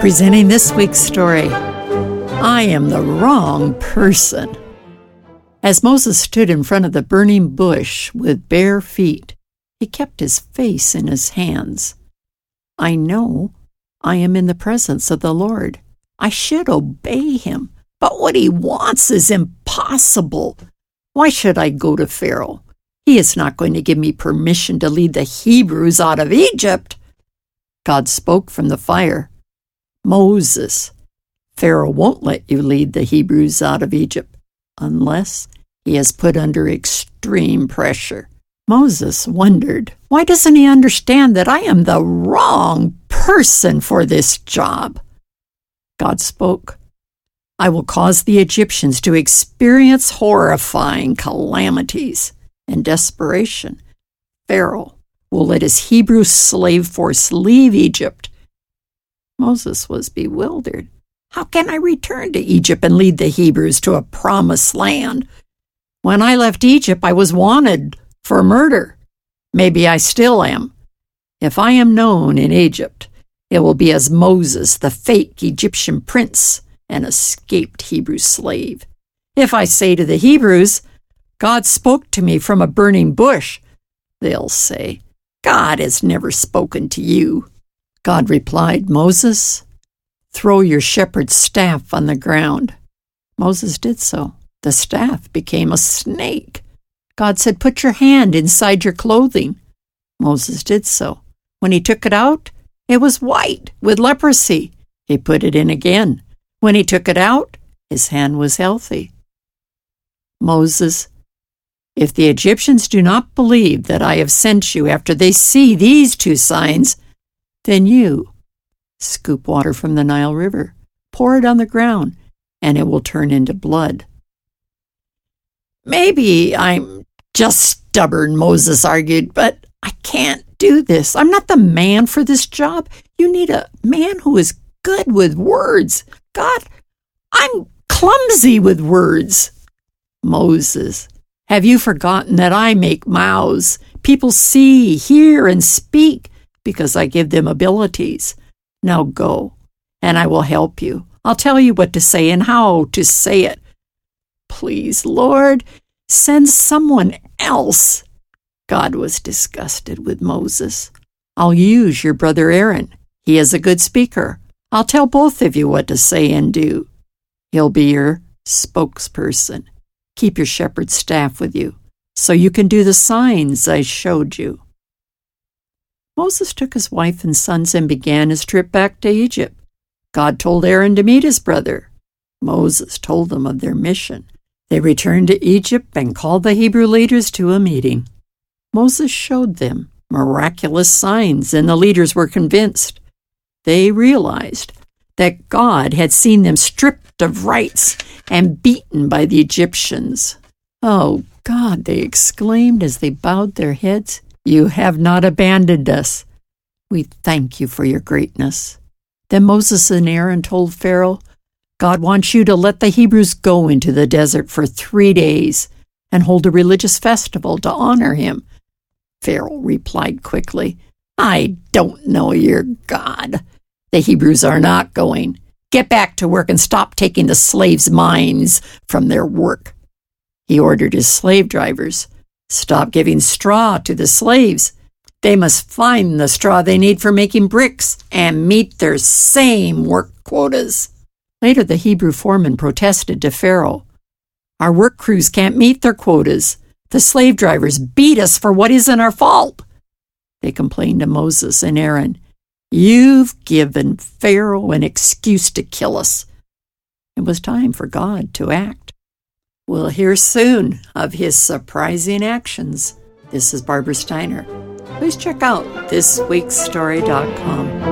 Presenting this week's story I am the wrong person. As Moses stood in front of the burning bush with bare feet, he kept his face in his hands. I know I am in the presence of the Lord. I should obey him, but what he wants is impossible. Why should I go to Pharaoh? He is not going to give me permission to lead the Hebrews out of Egypt. God spoke from the fire. Moses, Pharaoh won't let you lead the Hebrews out of Egypt unless he is put under extreme pressure. Moses wondered, why doesn't he understand that I am the wrong person for this job? God spoke, I will cause the Egyptians to experience horrifying calamities and desperation. Pharaoh will let his Hebrew slave force leave Egypt. Moses was bewildered. How can I return to Egypt and lead the Hebrews to a promised land? When I left Egypt, I was wanted for murder. Maybe I still am. If I am known in Egypt, it will be as Moses, the fake Egyptian prince, an escaped Hebrew slave. If I say to the Hebrews, God spoke to me from a burning bush, they'll say, God has never spoken to you. God replied, Moses, throw your shepherd's staff on the ground. Moses did so the staff became a snake. God said, Put your hand inside your clothing. Moses did so. When he took it out, it was white with leprosy. He put it in again. When he took it out, his hand was healthy. Moses, if the Egyptians do not believe that I have sent you after they see these two signs, then you scoop water from the Nile River, pour it on the ground, and it will turn into blood. Maybe I'm just stubborn, Moses argued, but I can't do this. I'm not the man for this job. You need a man who is good with words. God, I'm clumsy with words. Moses, have you forgotten that I make mouths? People see, hear, and speak because I give them abilities. Now go, and I will help you. I'll tell you what to say and how to say it. Please, Lord, send someone else. God was disgusted with Moses. I'll use your brother Aaron. He is a good speaker. I'll tell both of you what to say and do. He'll be your spokesperson. Keep your shepherd's staff with you, so you can do the signs I showed you. Moses took his wife and sons and began his trip back to Egypt. God told Aaron to meet his brother. Moses told them of their mission. They returned to Egypt and called the Hebrew leaders to a meeting. Moses showed them miraculous signs, and the leaders were convinced. They realized that God had seen them stripped of rights and beaten by the Egyptians. Oh, God, they exclaimed as they bowed their heads, You have not abandoned us. We thank you for your greatness. Then Moses and Aaron told Pharaoh, God wants you to let the Hebrews go into the desert for three days and hold a religious festival to honor him. Pharaoh replied quickly, I don't know your God. The Hebrews are not going. Get back to work and stop taking the slaves' minds from their work. He ordered his slave drivers, Stop giving straw to the slaves. They must find the straw they need for making bricks and meet their same work quotas. Later, the Hebrew foreman protested to Pharaoh Our work crews can't meet their quotas. The slave drivers beat us for what isn't our fault. They complained to Moses and Aaron You've given Pharaoh an excuse to kill us. It was time for God to act. We'll hear soon of his surprising actions. This is Barbara Steiner. Please check out thisweekstory.com.